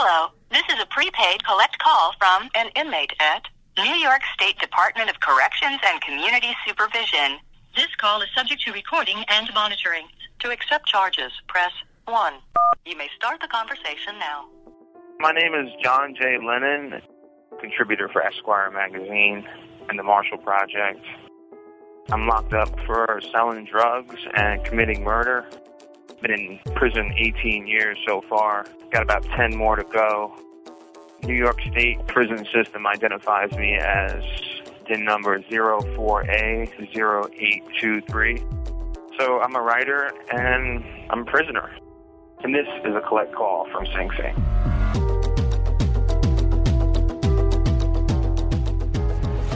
Hello, this is a prepaid collect call from an inmate at New York State Department of Corrections and Community Supervision. This call is subject to recording and monitoring. To accept charges, press 1. You may start the conversation now. My name is John J. Lennon, contributor for Esquire magazine and the Marshall Project. I'm locked up for selling drugs and committing murder. Been in prison 18 years so far. Got about 10 more to go. New York State prison system identifies me as DIN number 04A0823. So I'm a writer and I'm a prisoner. And this is a collect call from Sing Sing.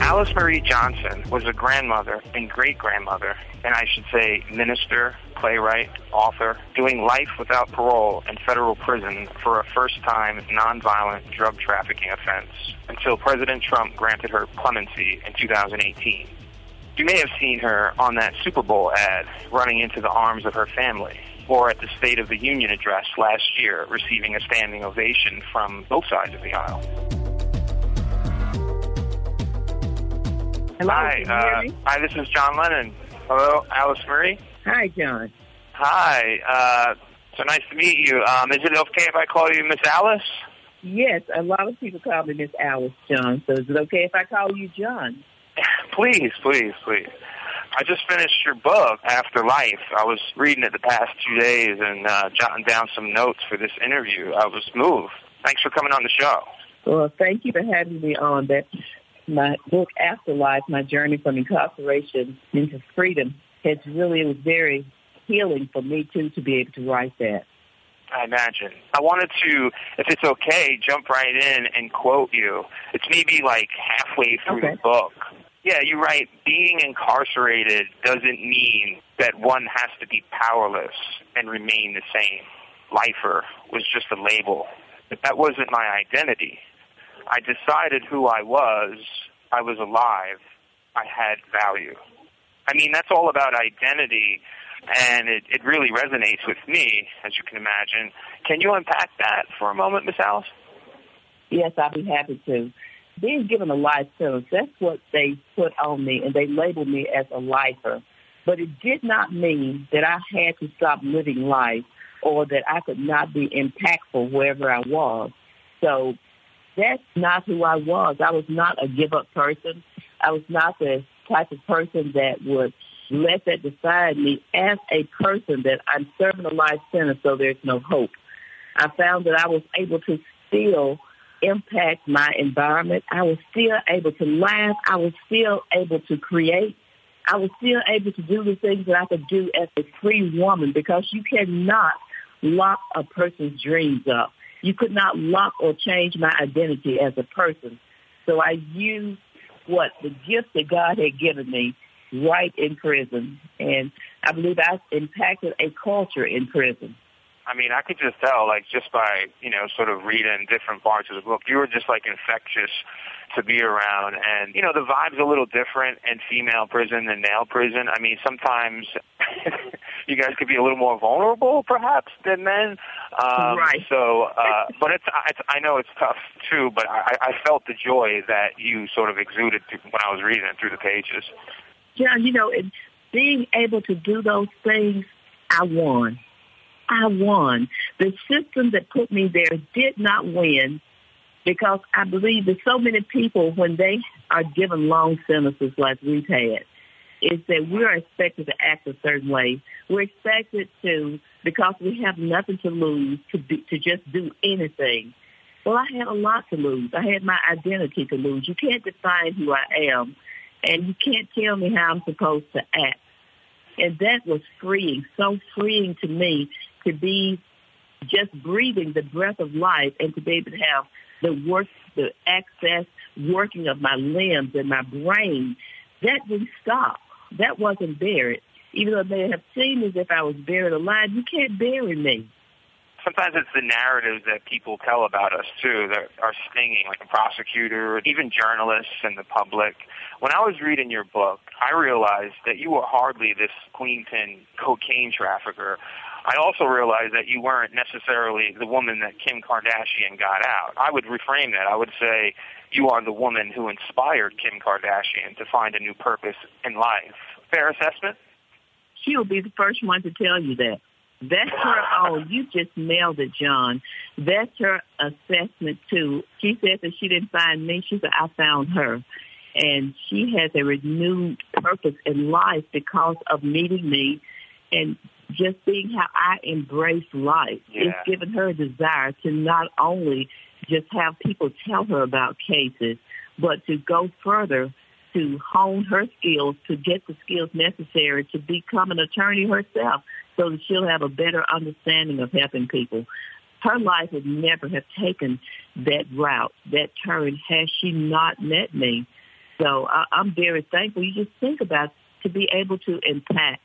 Alice Marie Johnson was a grandmother and great grandmother, and I should say minister, playwright, author, doing life without parole in federal prison for a first time nonviolent drug trafficking offense until President Trump granted her clemency in 2018. You may have seen her on that Super Bowl ad running into the arms of her family, or at the State of the Union address last year receiving a standing ovation from both sides of the aisle. Hello, Hi, uh, hi, this is John Lennon. Hello, Alice Marie. Hi, John. Hi, uh, so nice to meet you. Um, is it okay if I call you Miss Alice? Yes, a lot of people call me Miss Alice John, so is it okay if I call you John? please, please, please. I just finished your book, After Life. I was reading it the past two days and uh, jotting down some notes for this interview. I was moved. Thanks for coming on the show. Well, thank you for having me on. That my book Afterlife, my journey from incarceration into freedom, has really it was very healing for me too to be able to write that. I imagine. I wanted to, if it's okay, jump right in and quote you. It's maybe like halfway through Okay. the book. Yeah, you're right. being incarcerated doesn't mean that one has to be powerless and remain the same. Lifer was just a label. But that wasn't my identity. I decided who I was. I was alive. I had value. I mean, that's all about identity, and it, it really resonates with me, as you can imagine. Can you unpack that for a moment, Miss Alice? Yes, I'd be happy to. Being given a life sentence, that's what they put on me, and they labeled me as a lifer. But it did not mean that I had to stop living life or that I could not be impactful wherever I was. So that's not who I was. I was not a give-up person. I was not the type of person that would let that decide me as a person that I'm serving a life sentence so there's no hope. I found that I was able to still impact my environment. I was still able to laugh. I was still able to create. I was still able to do the things that I could do as a free woman because you cannot lock a person's dreams up. You could not lock or change my identity as a person. So I used what the gift that God had given me right in prison. And I believe I impacted a culture in prison. I mean, I could just tell, like, just by, you know, sort of reading different parts of the book, you were just, like, infectious to be around. And, you know, the vibe's a little different in female prison than male prison. I mean, sometimes you guys could be a little more vulnerable, perhaps, than men. Um, Right. So, uh, but it's, it's, I know it's tough, too, but I, I felt the joy that you sort of exuded through, when I was reading it through the pages. John, you know, and being able to do those things, I won. I won. The system that put me there did not win because I believe that so many people, when they are given long sentences like we've had, is that we're expected to act a certain way. We're expected to, because we have nothing to lose, to be, to just do anything. Well, I had a lot to lose. I had my identity to lose. You can't define who I am, and you can't tell me how I'm supposed to act. And that was freeing, so freeing to me to be just breathing the breath of life and to be able to have the work, the access, working of my limbs and my brain. That didn't stop. That wasn't buried. Even though they have seen as if I was buried alive, you can't bury me. sometimes it's the narratives that people tell about us too that are stinging, like a prosecutor, even journalists and the public. When I was reading your book, I realized that you were hardly this queen pin cocaine trafficker. I also realized that you weren't necessarily the woman that Kim Kardashian got out. I would reframe that. I would say you are the woman who inspired Kim Kardashian to find a new purpose in life. Fair assessment? She will be the first one to tell you that. That's her, oh, you just nailed it, John. That's her assessment too. She said that she didn't find me. She said, I found her. And she has a renewed purpose in life because of meeting me and just seeing how I embrace life. Yeah. It's given her a desire to not only just have people tell her about cases, but to go further to hone her skills, to get the skills necessary to become an attorney herself so that she'll have a better understanding of helping people. Her life would never have taken that route, that turn, had she not met me. So I, I'm very thankful. You just think about to be able to impact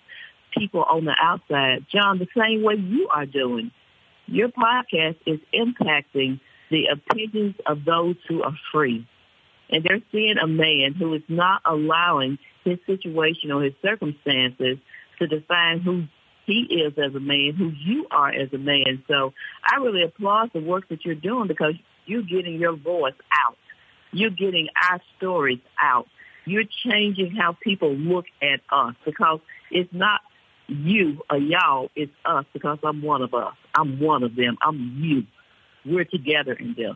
people on the outside. John, the same way you are doing. Your podcast is impacting the opinions of those who are free. And they're seeing a man who is not allowing his situation or his circumstances to define who he is as a man, who you are as a man. So I really applaud the work that you're doing because you're getting your voice out. You're getting our stories out. You're changing how people look at us because it's not you or y'all, it's us because I'm one of us. I'm one of them. I'm you. We're together in this.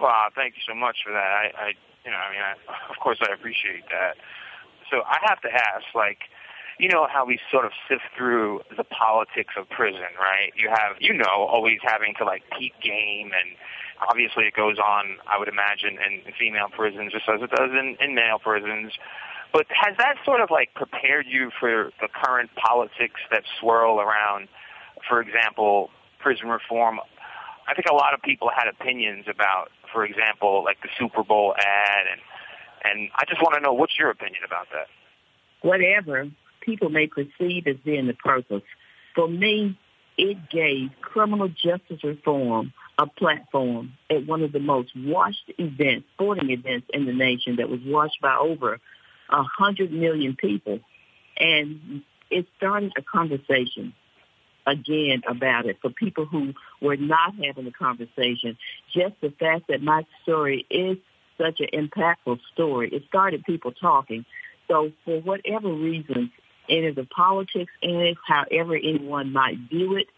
Wow, thank you so much for that. I, I you know, I mean, I, of course I appreciate that. So I have to ask, like, you know how we sort of sift through the politics of prison, right? You have, you know, always having to like peak game and obviously it goes on, I would imagine, in, in female prisons just as it does in, in male prisons. But has that sort of like prepared you for the current politics that swirl around, for example, prison reform? I think a lot of people had opinions about, for example, like the Super Bowl ad, and and I just want to know what's your opinion about that. Whatever people may perceive as being the purpose, for me, it gave criminal justice reform a platform at one of the most watched events, sporting events in the nation that was watched by over a hundred million people. And it started a conversation again about it for people who were not having a conversation. Just the fact that my story is such an impactful story, it started people talking. So for whatever reason, any of the politics in it, however anyone might view it,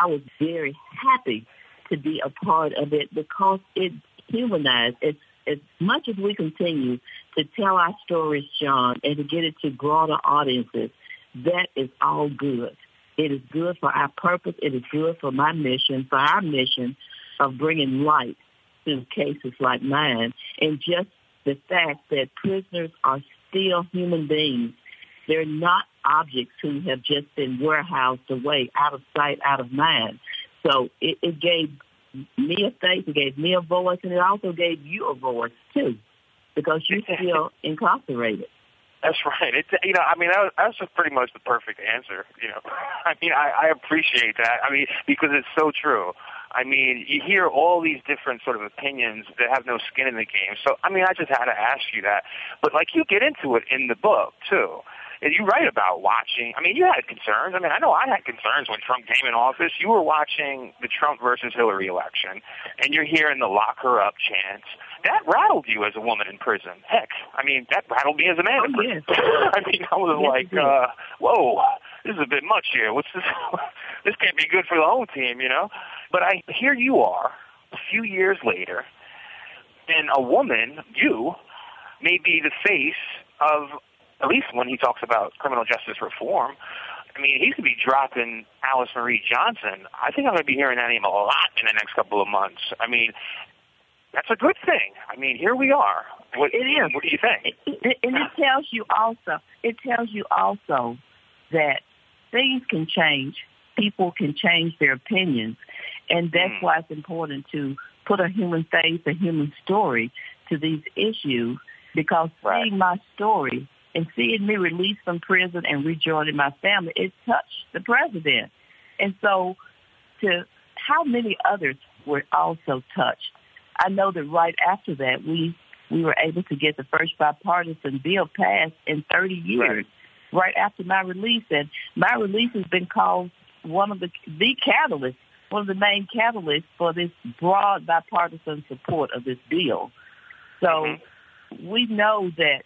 I was very happy to be a part of it because it humanized. It's as much as we continue to tell our stories, John, and to get it to broader audiences, that is all good. It is good for our purpose. It is good for my mission, for our mission of bringing light to cases like mine. And just the fact that prisoners are still human beings. They're not objects who have just been warehoused away, out of sight, out of mind. So it, it gave me a face, it gave me a voice, and it also gave you a voice too, because you're still incarcerated. That's right. It, you know, I mean, that was, that was pretty much the perfect answer. You know, I mean, I, I appreciate that. I mean, because it's so true. I mean, you hear all these different sort of opinions that have no skin in the game. So, I mean, I just had to ask you that. But like, you get into it in the book too you write about watching. I mean, you had concerns. I mean, I know I had concerns when Trump came in office. You were watching the Trump versus Hillary election, and you're hearing the lock her up chants. That rattled you as a woman in prison. Heck, I mean, that rattled me as a man oh, in prison. Yes. I mean, I was yes, like, uh, whoa, this is a bit much here. What's this? this can't be good for the home team, you know? But I here you are, a few years later, and a woman, you, may be the face of at least when he talks about criminal justice reform, I mean, he's going to be dropping Alice Marie Johnson. I think I'm going to be hearing that name a lot in the next couple of months. I mean, that's a good thing. I mean, here we are. What, it is. What do you think? and it tells you also, it tells you also that things can change. People can change their opinions. And that's Mm. why it's important to put a human face, a human story to these issues because Right. seeing my story and seeing me released from prison and rejoining my family, it touched the president. And so to how many others were also touched? I know that right after that, we, we were able to get the first bipartisan bill passed in 30 years, right, after my release. And my release has been called one of the the catalysts, one of the main catalysts for this broad bipartisan support of this bill. So mm-hmm. we know that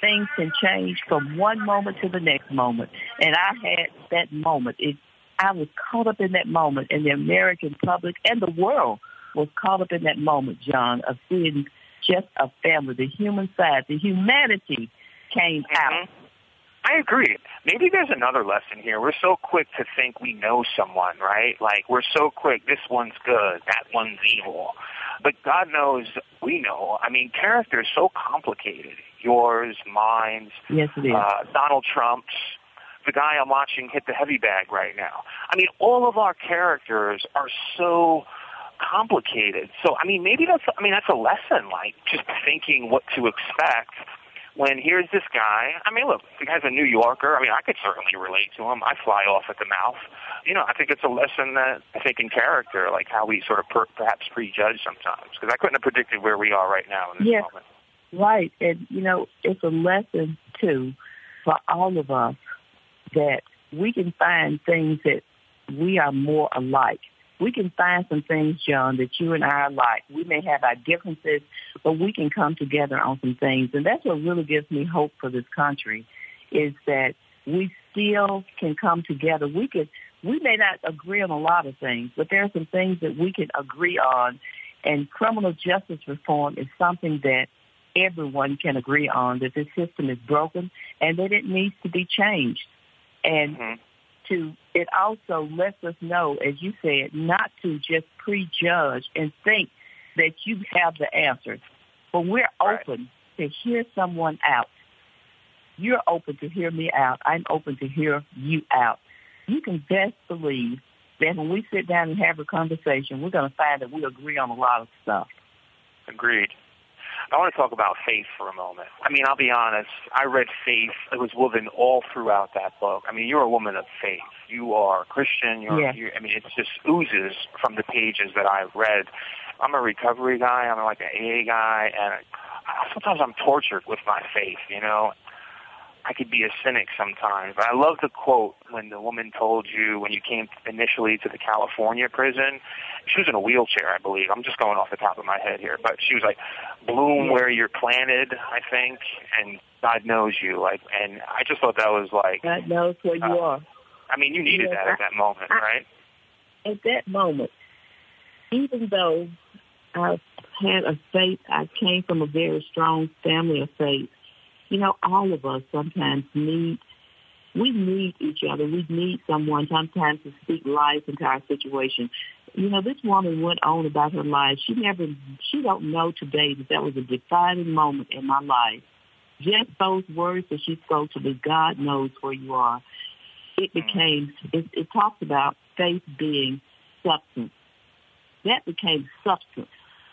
things can change from one moment to the next moment. And I had that moment. It, I was caught up in that moment, and the American public and the world was caught up in that moment, John, of seeing just a family, the human side, the humanity came mm-hmm. out. I agree. Maybe there's another lesson here. We're so quick to think we know someone, right? Like we're so quick, this one's good, that one's evil. But God knows we know. I mean, character is so complicated. Yours, mine, yes, it is. Uh, Donald Trump's, the guy I'm watching hit the heavy bag right now. I mean, all of our characters are so complicated. So, I mean, maybe that's, I mean, that's a lesson, like just thinking what to expect when here's this guy. I mean, look, the guy's a New Yorker. I mean, I could certainly relate to him. I fly off at the mouth. You know, I think it's a lesson that I think in character, like how we sort of per, perhaps prejudge sometimes, because I couldn't have predicted where we are right now in this yeah, moment. Right, and you know, it's a lesson too for all of us that we can find things that we are more alike we can find some things, John, that you and I like. We may have our differences, but we can come together on some things. And that's what really gives me hope for this country is that we still can come together. We could, we may not agree on a lot of things, but there are some things that we can agree on. And criminal justice reform is something that everyone can agree on, that this system is broken and that it needs to be changed. And mm-hmm to, it also lets us know, as you said, not to just prejudge and think that you have the answers. But we're open to hear someone out. You're open to hear me out. I'm open to hear you out. You can best believe that when we sit down and have a conversation, we're going to find that we agree on a lot of stuff. Agreed. I want to talk about faith for a moment. I mean, I'll be honest. I read faith. It was woven all throughout that book. I mean, you're a woman of faith. You are Christian. You're, yeah. you're, I mean, it just oozes from the pages that I've read. I'm a recovery guy. I'm like an AA guy, and sometimes I'm tortured with my faith. You know, I could be a cynic sometimes. But I love the quote when the woman told you when you came initially to the California prison. She was in a wheelchair, I believe. I'm just going off the top of my head here, but she was like, "Bloom where you're planted," I think, and God knows you. Like, and I just thought that was like God knows where you uh, are. I mean, you needed that at that moment, I, right? At that moment, even though I had a faith, I came from a very strong family of faith you know, all of us sometimes need, we need each other. We need someone sometimes to speak life into our situation. You know, this woman went on about her life. She never, she don't know today that that was a defining moment in my life. Just those words that she spoke to me, God knows where you are. It mm. became, it, it talks about faith being substance. That became substance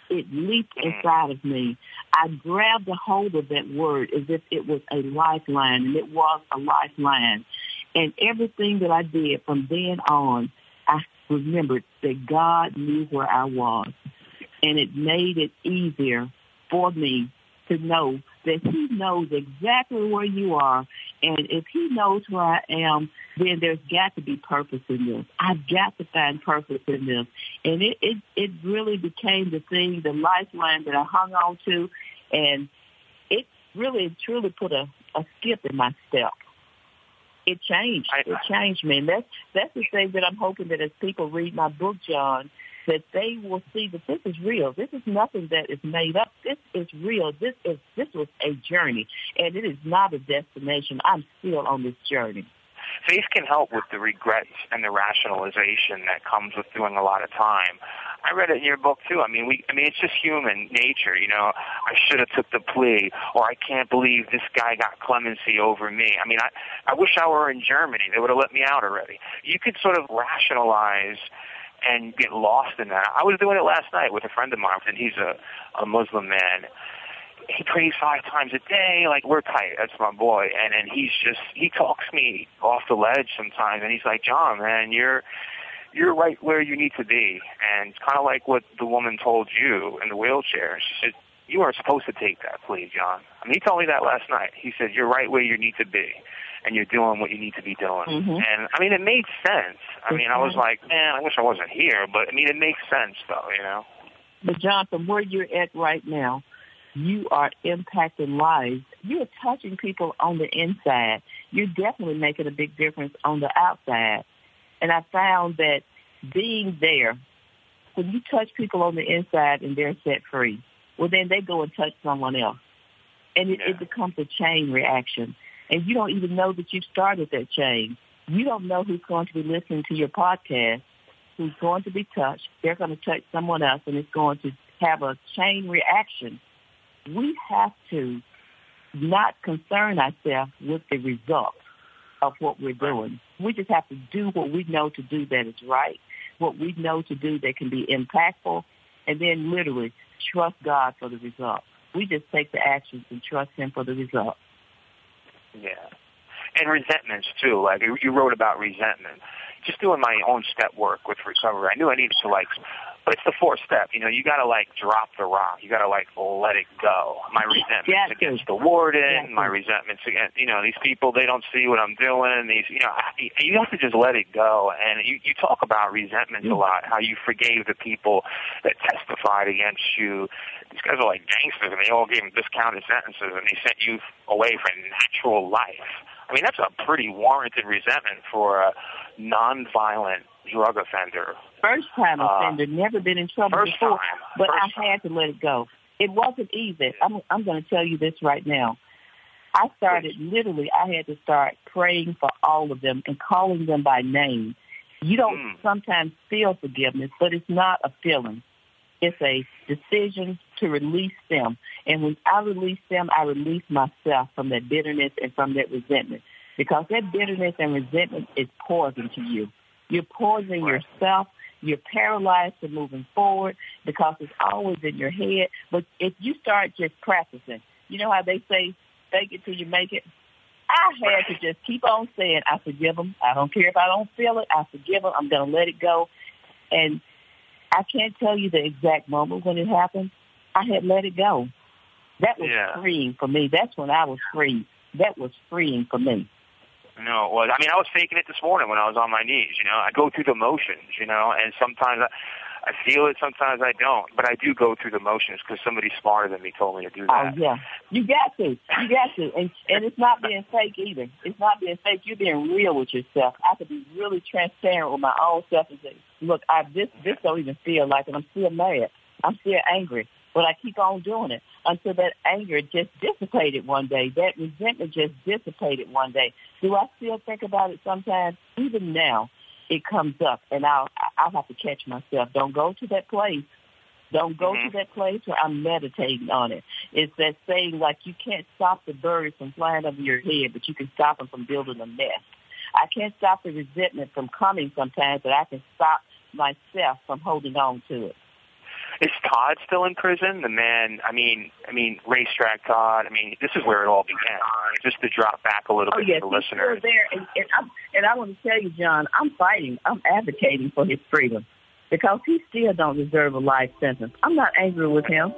it leaped inside of me. I grabbed a hold of that word as if it was a lifeline, and it was a lifeline. And everything that I did from then on, I remembered that God knew where I was. And it made it easier for me to know that he knows exactly where you are. And if he knows where I am, then there's got to be purpose in this. I've got to find purpose in this. And it, it, it really became the thing, the lifeline that I hung on to. And it really, truly put a, a skip in my step. It changed. It changed me. And that's, that's the thing that I'm hoping that as people read my book, John, that they will see that this is real. This is nothing that is made up. This is real. This is this was a journey, and it is not a destination. I'm still on this journey. Faith can help with the regrets and the rationalization that comes with doing a lot of time. I read it in your book too. I mean, we, I mean, it's just human nature, you know. I should have took the plea, or I can't believe this guy got clemency over me. I mean, I, I wish I were in Germany. They would have let me out already. You could sort of rationalize and get lost in that. I was doing it last night with a friend of mine, and he's a, a Muslim man. He prays five times a day. Like we're tight. That's my boy. And and he's just he talks me off the ledge sometimes. And he's like, John, man, you're you're right where you need to be. And it's kind of like what the woman told you in the wheelchair. She said, you aren't supposed to take that plea, John. I mean, he told me that last night. He said, you're right where you need to be. And you're doing what you need to be doing. Mm-hmm. And I mean, it made sense. I mean, I was like, man, I wish I wasn't here, but I mean, it makes sense though, you know. But from where you're at right now, you are impacting lives. You are touching people on the inside. You're definitely making a big difference on the outside. And I found that being there, when you touch people on the inside and they're set free, well, then they go and touch someone else. And it, Yeah. it becomes a chain reaction. And you don't even know that you started that chain. You don't know who's going to be listening to your podcast, who's going to be touched. They're going to touch someone else, and it's going to have a chain reaction. We have to not concern ourselves with the result of what we're doing. We just have to do what we know to do that is right, what we know to do that can be impactful, and then literally trust God for the result. We just take the actions and trust Him for the result. Yeah. And resentments too. Like you wrote about resentment. Just doing my own step work with recovery. I knew I needed to like, but it's the fourth step. You know, you got to like drop the rock. You got to like let it go. My resentments Yeah, against the warden. Yeah, my resentments against you know these people. They don't see what I'm doing. These you know you have to just let it go. And you you talk about resentments a Mm. lot. How you forgave the people that testified against you. These guys are like gangsters, and they all gave them discounted sentences, and they sent you away for natural life. I mean, that's a pretty warranted resentment for a nonviolent drug offender. First time Uh, offender, never been in trouble First before, time. but First I had to let it go. It wasn't easy. I'm, I'm going to tell you this right now. I started literally. I had to start praying for all of them and calling them by name. You don't Mm. sometimes feel forgiveness, but it's not a feeling. It's a decision to release them. And when I release them, I release myself from that bitterness and from that resentment. Because that bitterness and resentment is poison to you. You're poisoning Right. yourself. You're paralyzed from moving forward because it's always in your head. But if you start just practicing, you know how they say, fake it till you make it? I had to just keep on saying, I forgive them. I don't care if I don't feel it. I forgive them. I'm going to let it go. And I can't tell you the exact moment when it happened. I had let it go. That was Yeah. freeing for me. That's when I was free. That was freeing for me. No, it was. I mean, I was faking it this morning when I was on my knees. You know, I go through the motions. You know, and sometimes I, I feel it, sometimes I don't. But I do go through the motions because somebody smarter than me told me to do that. Oh that. yeah, you got to, you got to, and and it's not being fake either. It's not being fake. You're being real with yourself. I could be really transparent with my own self and say, look, I this this don't even feel like it. I'm still mad. I'm still angry, but I keep on doing it until that anger just dissipated one day. That resentment just dissipated one day. Do I still think about it sometimes? Even now, it comes up, and I'll I'll have to catch myself. Don't go to that place. Don't go Mhm. to that place where I'm meditating on it. It's that saying like you can't stop the birds from flying over your head, but you can stop them from building a nest. I can't stop the resentment from coming sometimes, but I can stop myself from holding on to it. Is Todd still in prison? The man, I mean, I mean, racetrack Todd. I mean, this is where it all began. Just to drop back a little Oh bit yes, for the he's still listeners. there, and, and, I'm, and I want to tell you, John, I'm fighting. I'm advocating for his freedom because he still don't deserve a life sentence. I'm not angry with him.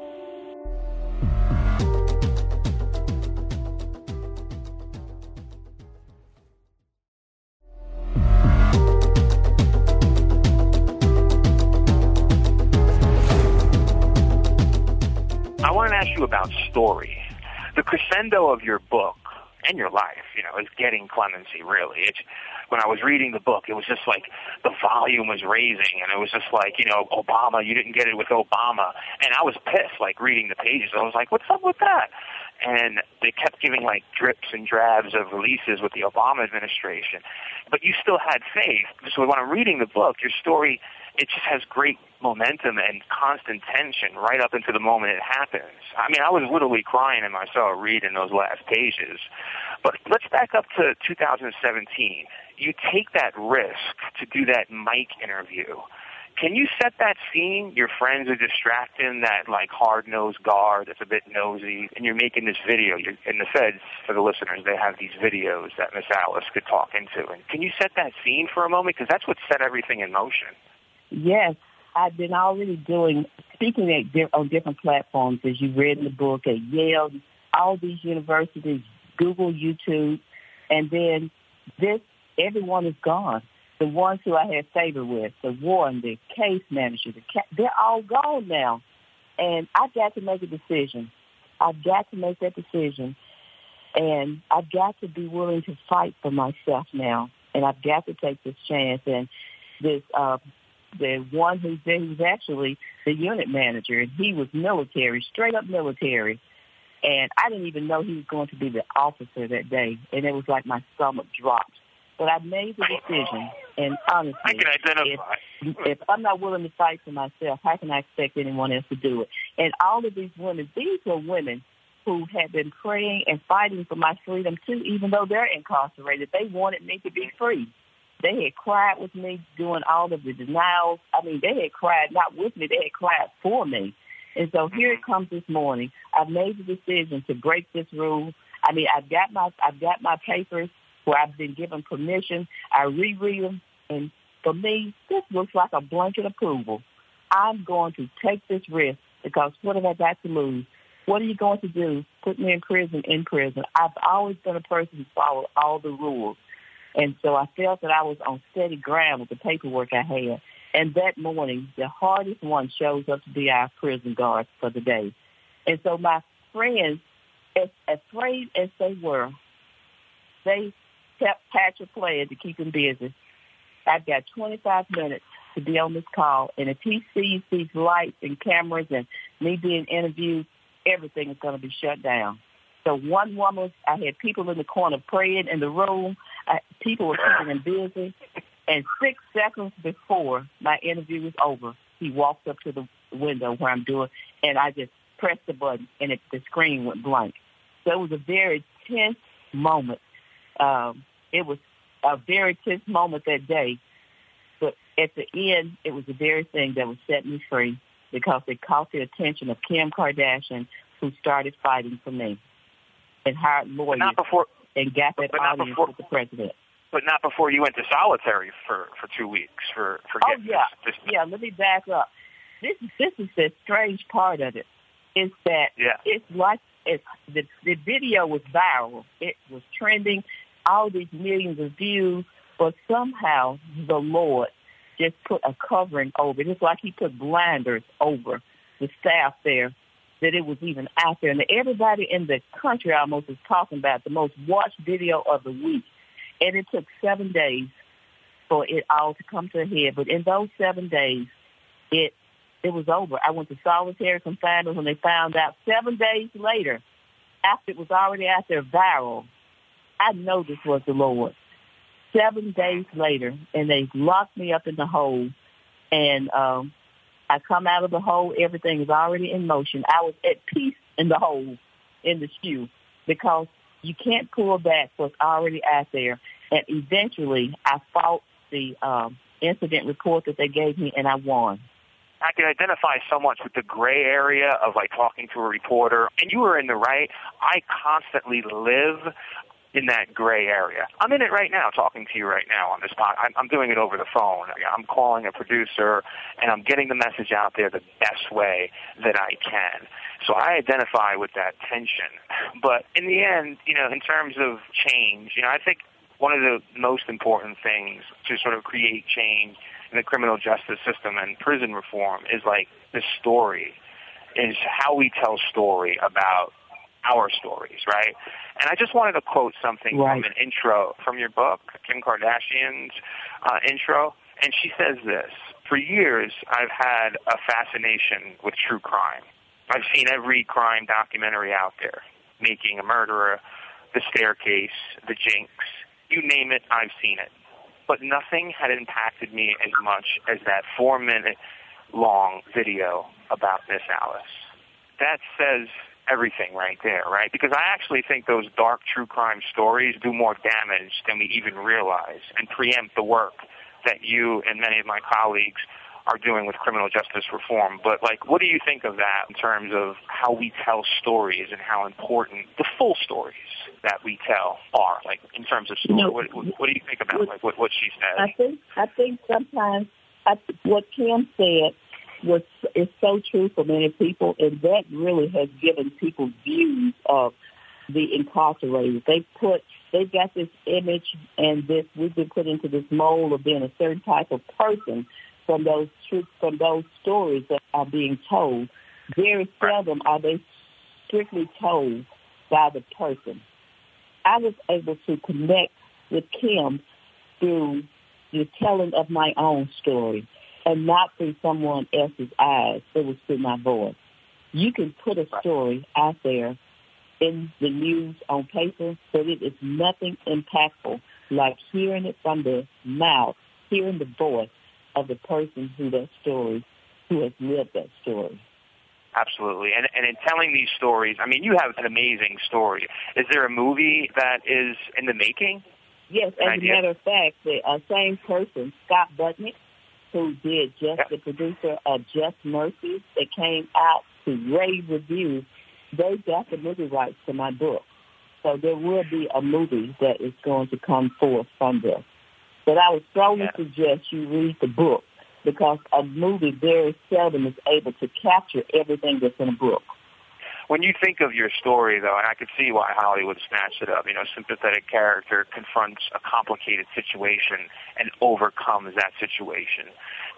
You about story. The crescendo of your book and your life, you know, is getting clemency. Really, it's when I was reading the book, it was just like the volume was raising, and it was just like, you know, Obama, you didn't get it with Obama, and I was pissed, like reading the pages. I was like, what's up with that? And they kept giving like drips and drabs of releases with the Obama administration, but you still had faith. So when I'm reading the book, your story it just has great momentum and constant tension right up into the moment it happens. I mean, I was literally crying in my cell reading those last pages. But let's back up to 2017. You take that risk to do that Mic interview. Can you set that scene? Your friends are distracting that like hard-nosed guard that's a bit nosy, and you're making this video. You're, and the feds, for the listeners, they have these videos that Miss Alice could talk into. And can you set that scene for a moment? Because that's what set everything in motion. Yes, I've been already doing speaking at on different platforms, as you read in the book at Yale, all these universities, Google, YouTube, And then this, everyone is gone. The ones who I had favor with, the warden, the case manager, the ca- they're all gone now. And I've got to make a decision. I've got to make that decision. And I've got to be willing to fight for myself now. And I've got to take this chance. And this, uh, the one who's there, who's actually the unit manager, and he was military, straight up military. And I didn't even know he was going to be the officer that day. And it was like my stomach dropped. But I made the decision. And honestly, I can identify. If, if I'm not willing to fight for myself, how can I expect anyone else to do it? And all of these women, these were women who had been praying and fighting for my freedom too, even though they're incarcerated. They wanted me to be free. They had cried with me doing all of the denials. I mean, they had cried not with me, they had cried for me. And so here it mm-hmm. comes this morning. I've made the decision to break this rule. I mean, I've got my I've got my papers where I've been given permission. I reread them, and for me, this looks like a blanket approval. I'm going to take this risk because what have I got to lose? What are you going to do? Put me in prison, in prison. I've always been a person who followed all the rules. And so I felt that I was on steady ground with the paperwork I had. And that morning, the hardest one shows up to be our prison guards for the day. And so my friends, as afraid as they were, they kept Patrick playing to keep him busy. I've got 25 minutes to be on this call, and if he sees these lights and cameras and me being interviewed, everything is going to be shut down. So one woman, I had people in the corner praying in the room. I, people were keeping him busy. And six seconds before my interview was over, he walked up to the window where I'm doing, and I just pressed the button, and it, the screen went blank. So it was a very tense moment. Um, it was a very tense moment that day. But at the end, it was the very thing that would set me free because it caught the attention of Kim Kardashian, who started fighting for me and hired lawyers not before, and got that audience before, with the president. But not before you went to solitary for for two weeks for for oh yeah this, this, yeah. Let me back up. This this is the strange part of it. Is that yeah. it's like it's the the video was viral. It was trending all these millions of views, but somehow the Lord just put a covering over it. It's like he put blinders over the staff there that it was even out there. And everybody in the country almost is talking about the most watched video of the week. And it took seven days for it all to come to a head. But in those seven days, it it was over. I went to solitary confinement when they found out seven days later, after it was already out there viral, I know this was the Lord. Seven days later, and they locked me up in the hole, and um, I come out of the hole. Everything is already in motion. I was at peace in the hole, in the SHU, because you can't pull back what's already out there. And eventually, I fought the um, incident report that they gave me, and I won. I can identify so much with the gray area of like talking to a reporter. And you were in the right. I constantly live in that gray area. I'm in it right now, talking to you right now on this pod. I'm, I'm doing it over the phone. I'm calling a producer, and I'm getting the message out there the best way that I can. So I identify with that tension. But in the end, you know, in terms of change, you know, I think one of the most important things to sort of create change in the criminal justice system and prison reform is like the story, is how we tell story about our stories, right? And I just wanted to quote something right. from an intro from your book, Kim Kardashian's uh, intro. And she says this For years, I've had a fascination with true crime. I've seen every crime documentary out there Making a Murderer, The Staircase, The Jinx. You name it, I've seen it. But nothing had impacted me as much as that four minute long video about Miss Alice. That says everything right there, right? Because I actually think those dark true crime stories do more damage than we even realize and preempt the work that you and many of my colleagues are doing with criminal justice reform. But like, what do you think of that in terms of how we tell stories and how important the full stories that we tell are? Like, in terms of story, what, what, what, do you think about like what, what she said? I think I think sometimes I, what Kim said was is so true for many people, and that really has given people views of the incarcerated. They put they've got this image and this we've been put into this mold of being a certain type of person from those truths from those stories that are being told. Very seldom are they strictly told by the person. I was able to connect with Kim through the telling of my own story and not through someone else's eyes. It was through my voice. You can put a story out there in the news on paper, but it is nothing impactful like hearing it from the mouth, hearing the voice of the person who that story, who has lived that story. Absolutely. And, and in telling these stories, I mean, you have an amazing story. Is there a movie that is in the making? Yes, as a matter of fact, the uh, same person, Scott Budnick, who did just yep. the producer of Just Mercy, that came out to rave reviews, they got the movie rights to my book. So there will be a movie that is going to come forth from this. But I would strongly yeah. suggest you read the book because a movie very seldom is able to capture everything that's in a book. When you think of your story, though, and I could see why Hollywood snatched it up, you know, sympathetic character confronts a complicated situation and overcomes that situation.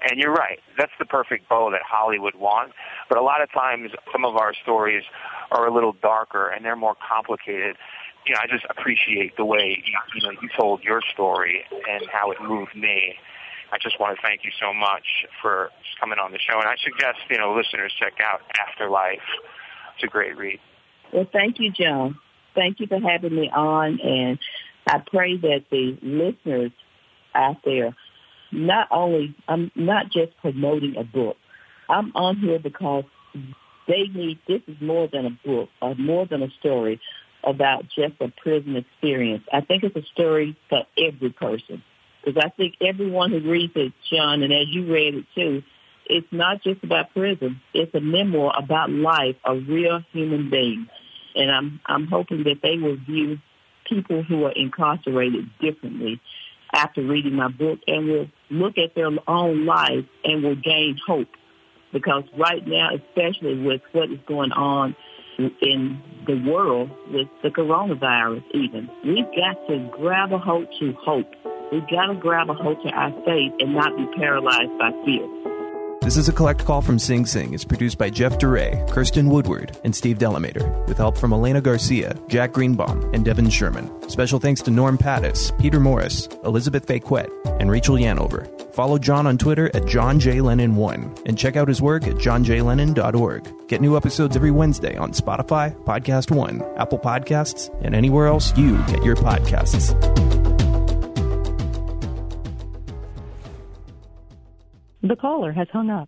And you're right, that's the perfect bow that Hollywood wants. But a lot of times, some of our stories are a little darker and they're more complicated you know, I just appreciate the way you, you know you told your story and how it moved me. I just want to thank you so much for coming on the show. And I suggest, you know, listeners check out Afterlife. It's a great read. Well, thank you, John. Thank you for having me on. And I pray that the listeners out there, not only, I'm not just promoting a book. I'm on here because they need, this is more than a book, or more than a story about just a prison experience. I think it's a story for every person. Because I think everyone who reads it, John, and as you read it too, it's not just about prison. It's a memoir about life, a real human being. And I'm I'm hoping that they will view people who are incarcerated differently after reading my book and will look at their own life and will gain hope. Because right now, especially with what is going on in the world with the coronavirus even, we've got to grab a hold to hope We've got to grab a hold to our faith and not be paralyzed by fear. This is a collect call from Sing Sing. It's produced by Jeff DeRay, Kirsten Woodward, and Steve Delamater, with help from Elena Garcia, Jack Greenbaum, and Devin Sherman. Special thanks to Norm Pattis, Peter Morris, Elizabeth Faquette, and Rachel Yanover. Follow John on Twitter at JohnJLennon1 and check out his work at johnjlennon.org. Get new episodes every Wednesday on Spotify, Podcast One, Apple Podcasts, and anywhere else you get your podcasts. The caller has hung up.